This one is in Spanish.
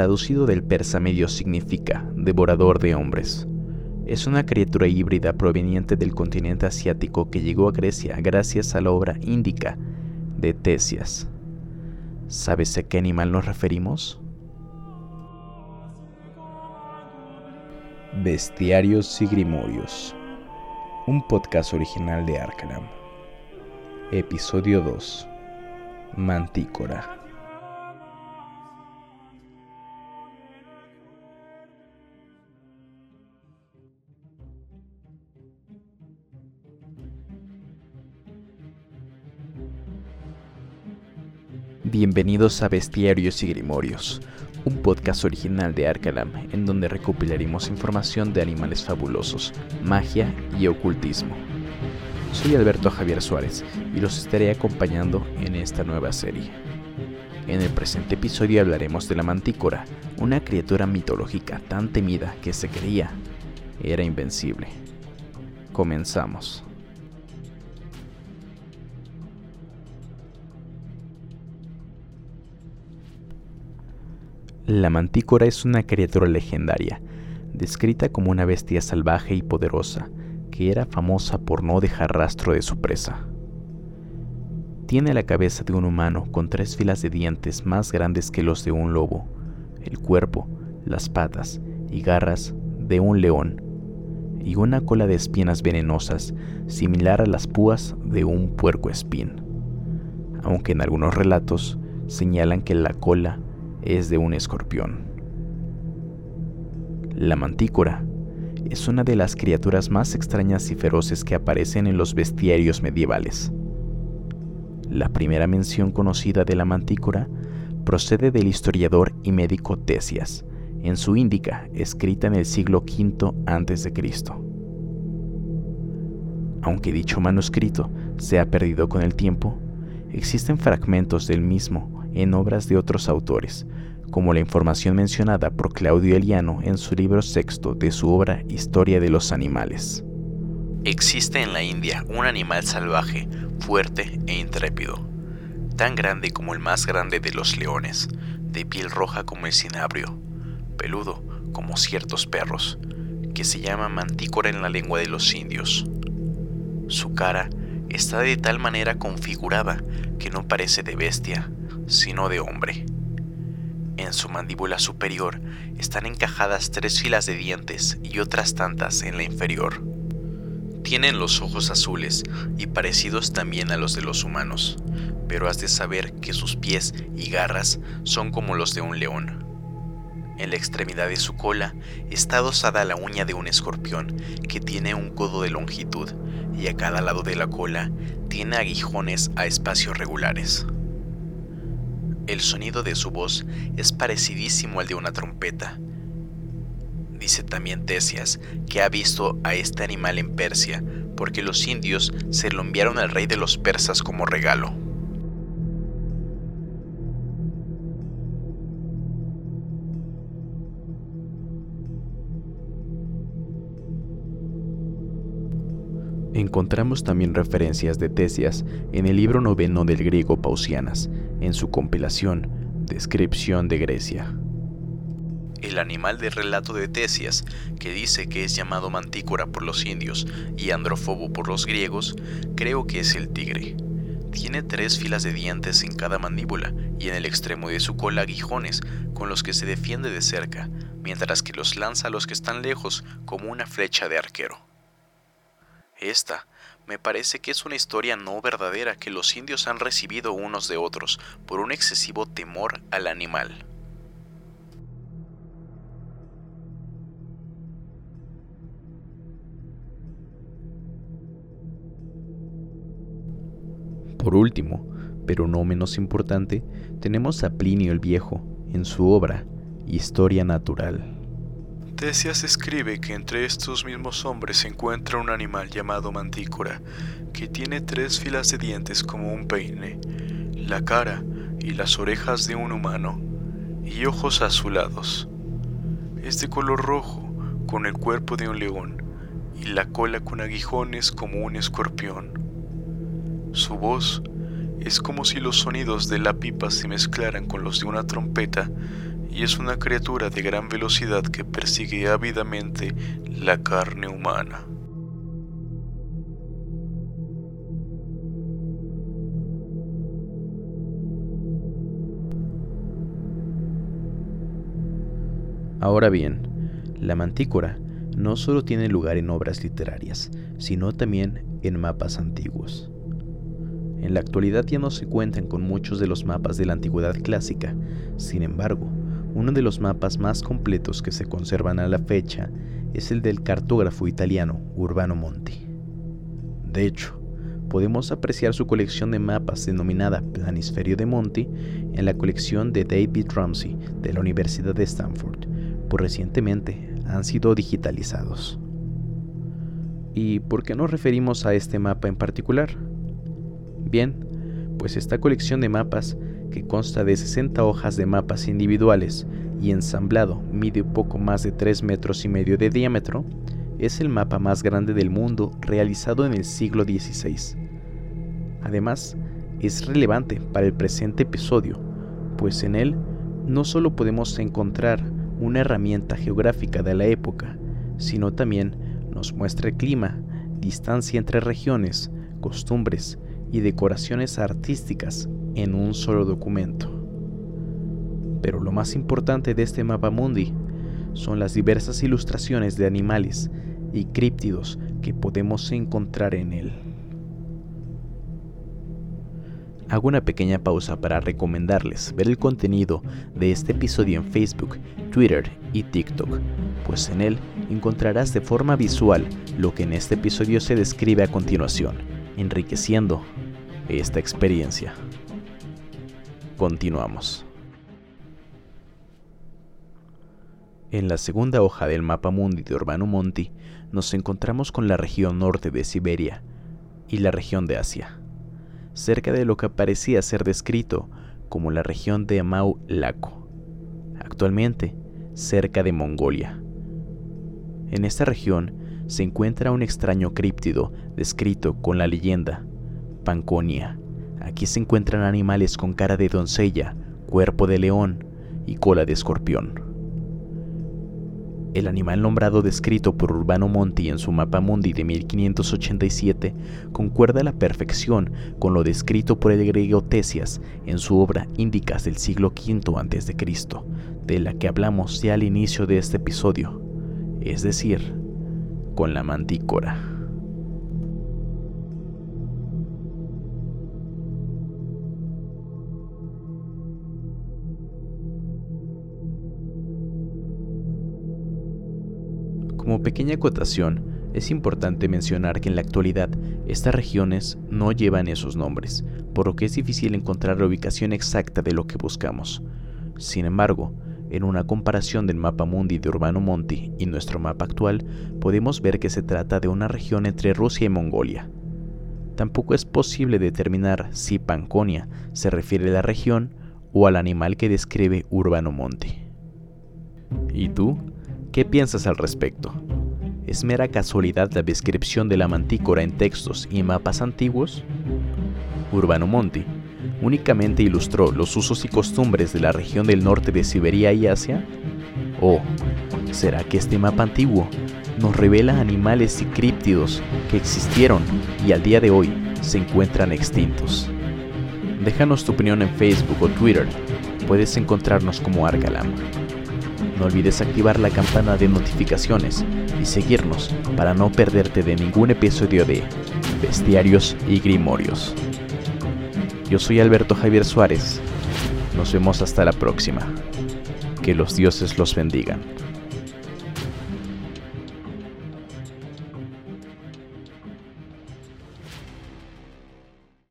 traducido del persa medio significa devorador de hombres. Es una criatura híbrida proveniente del continente asiático que llegó a Grecia gracias a la obra índica de Tesias. ¿Sabes a qué animal nos referimos? Bestiarios y Grimorios, un podcast original de Arkham. Episodio 2. Mantícora. Bienvenidos a Bestiarios y Grimorios, un podcast original de Arcalam en donde recopilaremos información de animales fabulosos, magia y ocultismo. Soy Alberto Javier Suárez y los estaré acompañando en esta nueva serie. En el presente episodio hablaremos de la mantícora, una criatura mitológica tan temida que se creía era invencible. Comenzamos. La mantícora es una criatura legendaria, descrita como una bestia salvaje y poderosa, que era famosa por no dejar rastro de su presa. Tiene la cabeza de un humano con tres filas de dientes más grandes que los de un lobo, el cuerpo, las patas y garras de un león, y una cola de espinas venenosas similar a las púas de un puerco espín, aunque en algunos relatos señalan que la cola es de un escorpión. La mantícora es una de las criaturas más extrañas y feroces que aparecen en los bestiarios medievales. La primera mención conocida de la mantícora procede del historiador y médico Tesias, en su Índica, escrita en el siglo V a.C. Aunque dicho manuscrito se ha perdido con el tiempo, existen fragmentos del mismo en obras de otros autores, como la información mencionada por Claudio Eliano en su libro sexto de su obra Historia de los Animales. Existe en la India un animal salvaje, fuerte e intrépido, tan grande como el más grande de los leones, de piel roja como el cinabrio, peludo como ciertos perros, que se llama mantícora en la lengua de los indios. Su cara está de tal manera configurada que no parece de bestia, sino de hombre. En su mandíbula superior están encajadas tres filas de dientes y otras tantas en la inferior. Tienen los ojos azules y parecidos también a los de los humanos, pero has de saber que sus pies y garras son como los de un león. En la extremidad de su cola está adosada la uña de un escorpión que tiene un codo de longitud y a cada lado de la cola tiene aguijones a espacios regulares. El sonido de su voz es parecidísimo al de una trompeta. Dice también Tesias que ha visto a este animal en Persia porque los indios se lo enviaron al rey de los persas como regalo. Encontramos también referencias de Tesias en el libro noveno del griego Pausianas, en su compilación Descripción de Grecia. El animal del relato de Tesias, que dice que es llamado mantícora por los indios y androfobo por los griegos, creo que es el tigre. Tiene tres filas de dientes en cada mandíbula y en el extremo de su cola aguijones con los que se defiende de cerca, mientras que los lanza a los que están lejos como una flecha de arquero. Esta me parece que es una historia no verdadera que los indios han recibido unos de otros por un excesivo temor al animal. Por último, pero no menos importante, tenemos a Plinio el Viejo en su obra Historia Natural. Tesias escribe que entre estos mismos hombres se encuentra un animal llamado mantícora, que tiene tres filas de dientes como un peine, la cara y las orejas de un humano, y ojos azulados. Es de color rojo, con el cuerpo de un león, y la cola con aguijones como un escorpión. Su voz es como si los sonidos de la pipa se mezclaran con los de una trompeta y es una criatura de gran velocidad que persigue ávidamente la carne humana. Ahora bien, la mantícora no solo tiene lugar en obras literarias, sino también en mapas antiguos. En la actualidad ya no se cuentan con muchos de los mapas de la antigüedad clásica, sin embargo, uno de los mapas más completos que se conservan a la fecha es el del cartógrafo italiano Urbano Monti. De hecho, podemos apreciar su colección de mapas denominada Planisferio de Monti en la colección de David Ramsey de la Universidad de Stanford, pues recientemente han sido digitalizados. ¿Y por qué nos referimos a este mapa en particular? Bien, pues esta colección de mapas, que consta de 60 hojas de mapas individuales y ensamblado mide poco más de 3 metros y medio de diámetro, es el mapa más grande del mundo realizado en el siglo XVI. Además, es relevante para el presente episodio, pues en él no solo podemos encontrar una herramienta geográfica de la época, sino también nos muestra el clima, distancia entre regiones, costumbres y decoraciones artísticas en un solo documento. Pero lo más importante de este mapa mundi son las diversas ilustraciones de animales y críptidos que podemos encontrar en él. Hago una pequeña pausa para recomendarles ver el contenido de este episodio en Facebook, Twitter y TikTok, pues en él encontrarás de forma visual lo que en este episodio se describe a continuación, enriqueciendo esta experiencia. Continuamos. En la segunda hoja del mapa mundi de Urbano Monti nos encontramos con la región norte de Siberia y la región de Asia cerca de lo que parecía ser descrito como la región de Mau Laco, actualmente cerca de Mongolia. En esta región se encuentra un extraño críptido descrito con la leyenda Panconia. Aquí se encuentran animales con cara de doncella, cuerpo de león y cola de escorpión. El animal nombrado descrito por Urbano Monti en su mapa mundi de 1587 concuerda a la perfección con lo descrito por el griego Tesias en su obra Índicas del siglo V a.C., de la que hablamos ya al inicio de este episodio, es decir, con la mantícora. Como pequeña acotación, es importante mencionar que en la actualidad estas regiones no llevan esos nombres, por lo que es difícil encontrar la ubicación exacta de lo que buscamos. Sin embargo, en una comparación del mapa mundi de Urbano Monti y nuestro mapa actual, podemos ver que se trata de una región entre Rusia y Mongolia. Tampoco es posible determinar si Panconia se refiere a la región o al animal que describe Urbano Monti. ¿Y tú? ¿Qué piensas al respecto? ¿Es mera casualidad la descripción de la mantícora en textos y mapas antiguos? Urbano Monti únicamente ilustró los usos y costumbres de la región del norte de Siberia y Asia? ¿O será que este mapa antiguo nos revela animales y críptidos que existieron y al día de hoy se encuentran extintos? Déjanos tu opinión en Facebook o Twitter. Puedes encontrarnos como Argalam. No olvides activar la campana de notificaciones y seguirnos para no perderte de ningún episodio de Bestiarios y Grimorios. Yo soy Alberto Javier Suárez. Nos vemos hasta la próxima. Que los dioses los bendigan.